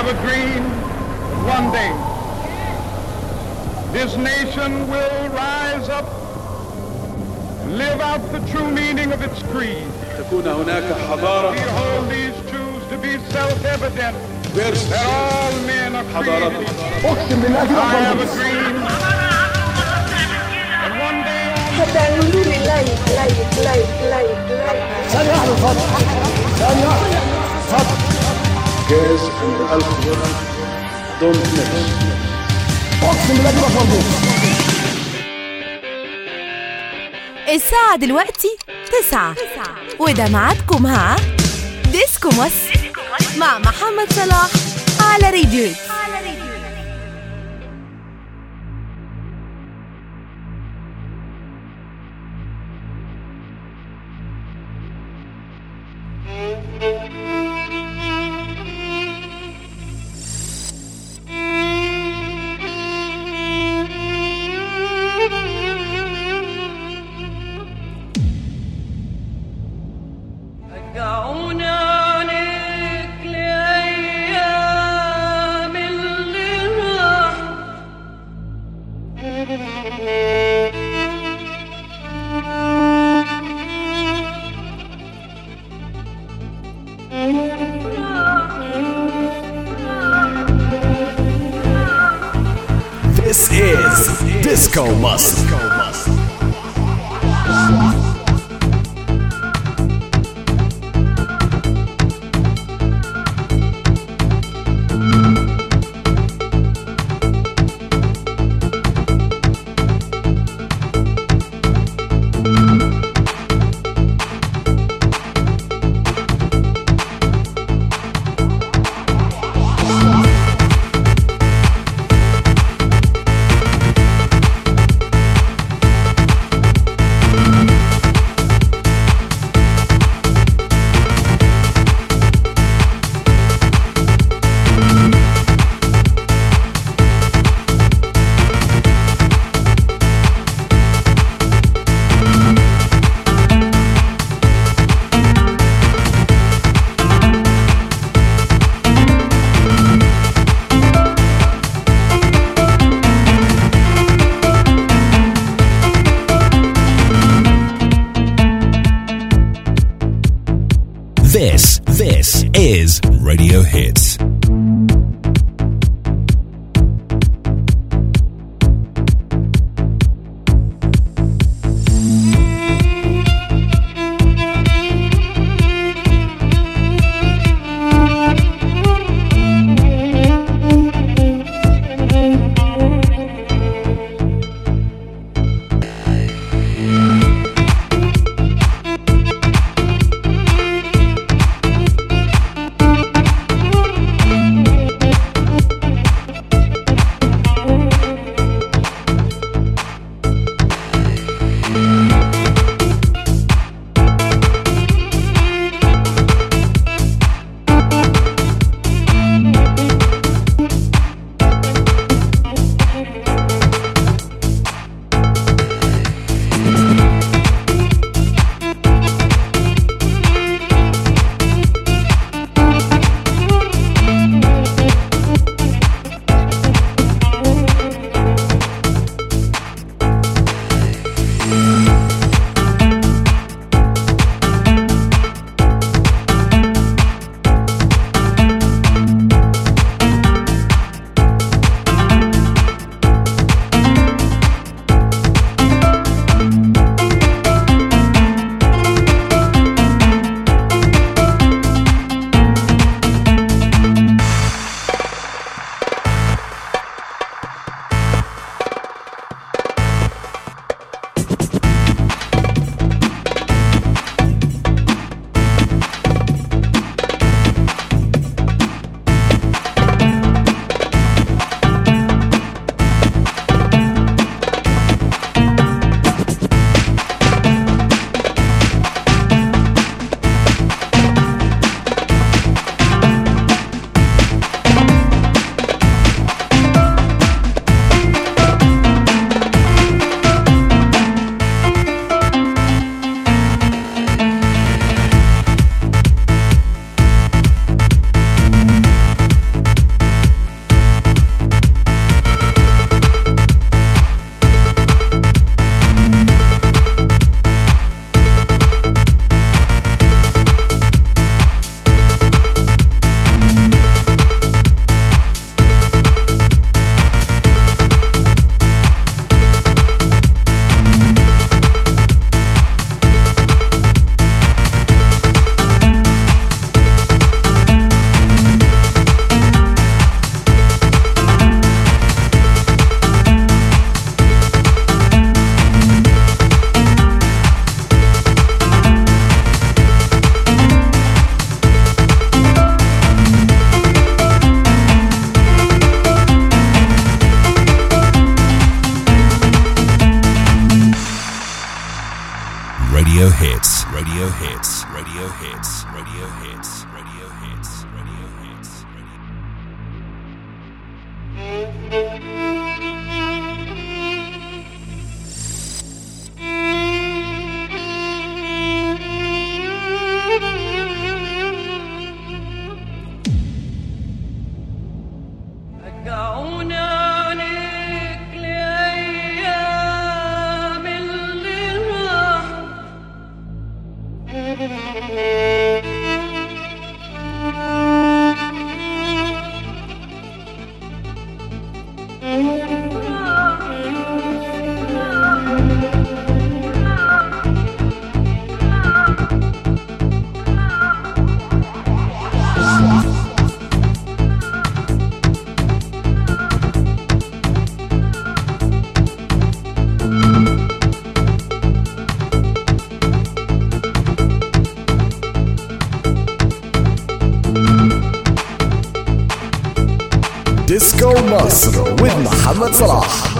have a dream one day this nation will rise up and live out the true meaning of its creed. تكون هناك حضارة We hold these truths to be self-evident versus that all men are حضارات created equal. الحضارات اقسم بالله كده I have a خالص dream that one day all فتعملوا لي لايك لايك لايك لايك لايك ثانية واحدة اتفضل ثانية Gas and alcohol don't mix اقسم بالله كده خالص الساعة دلوقتي تسعة وده ميعادكم مع ديسكو مصر مع محمد صلاح على راديو 什么字了。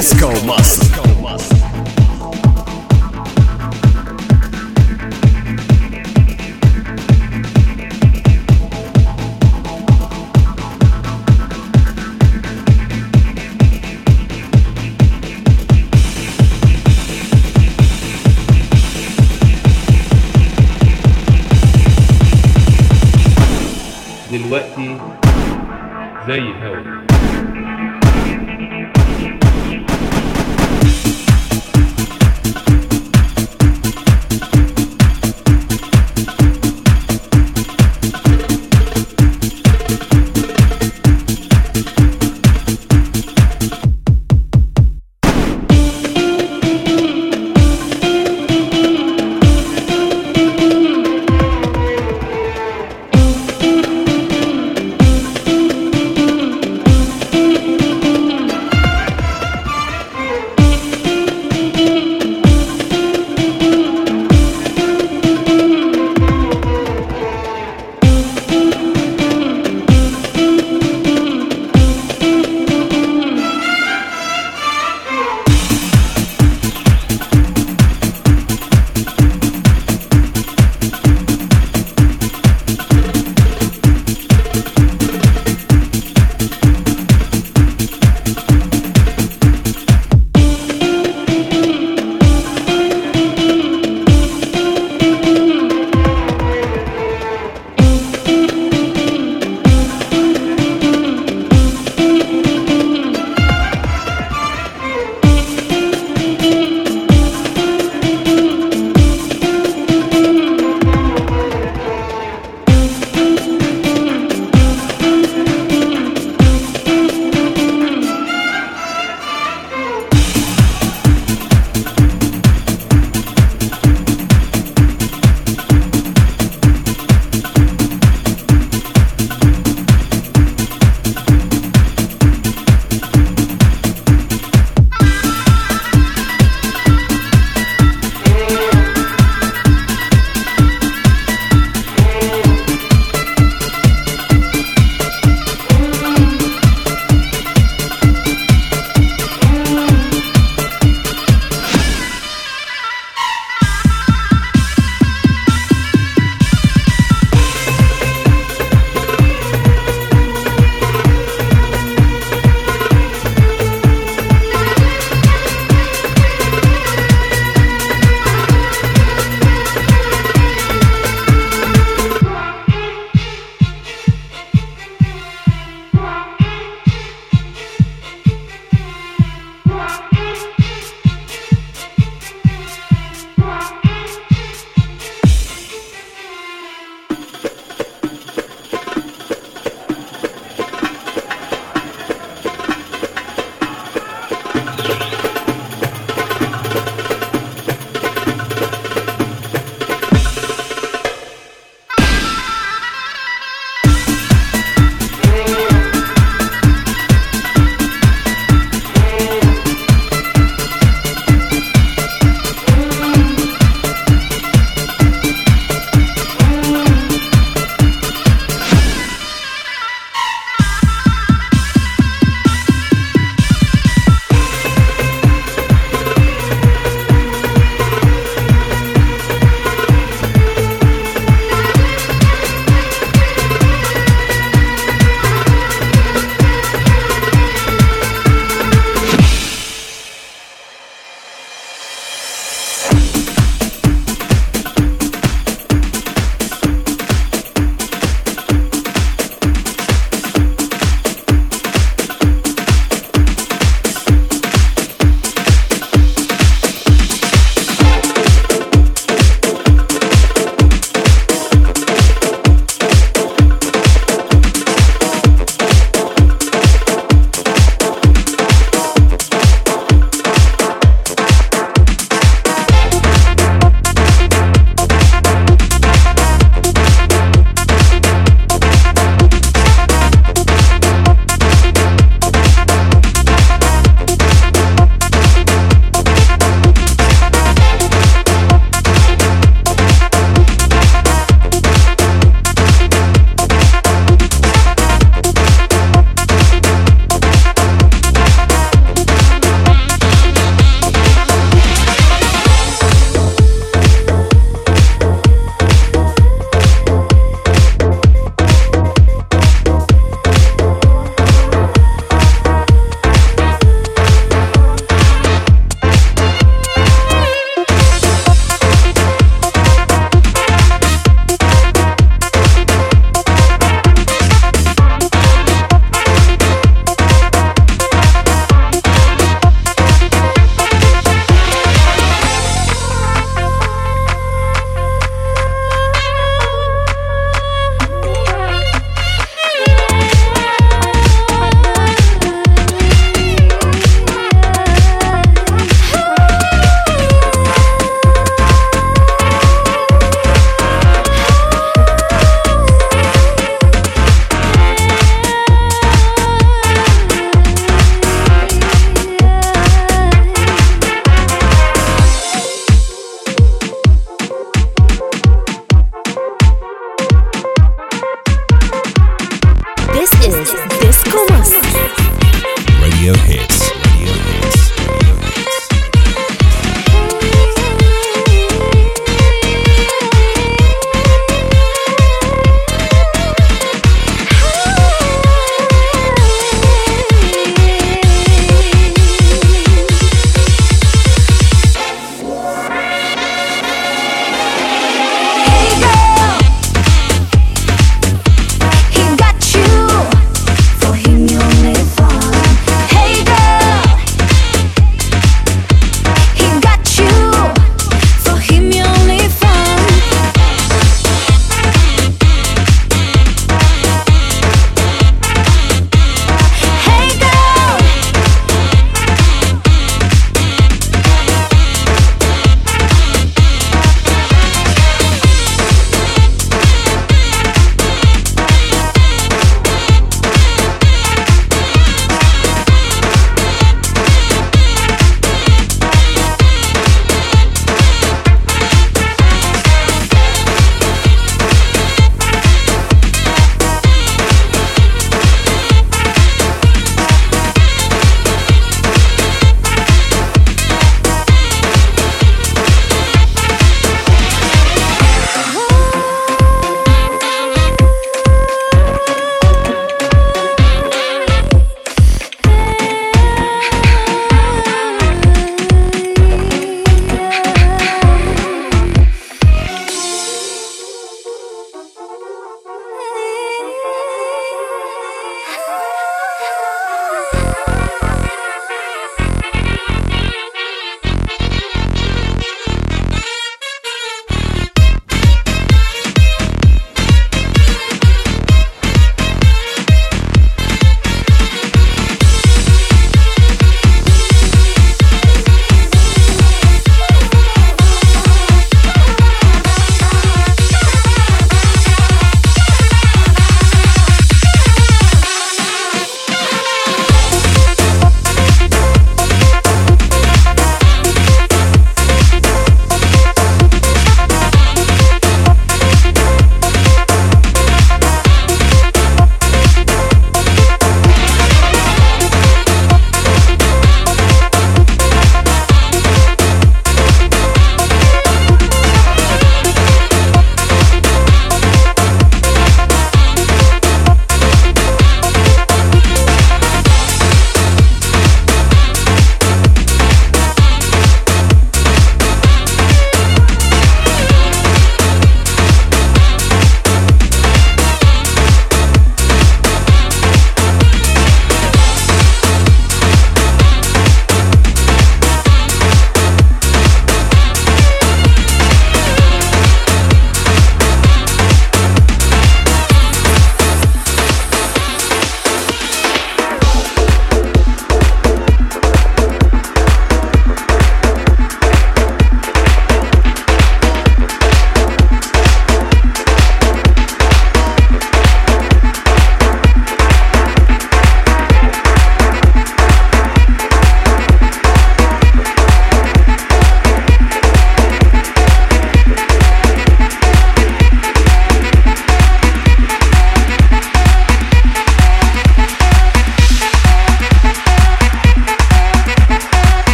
Disco Masr.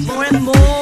More and more,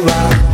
from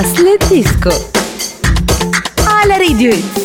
Aslı Disco. Ala Radio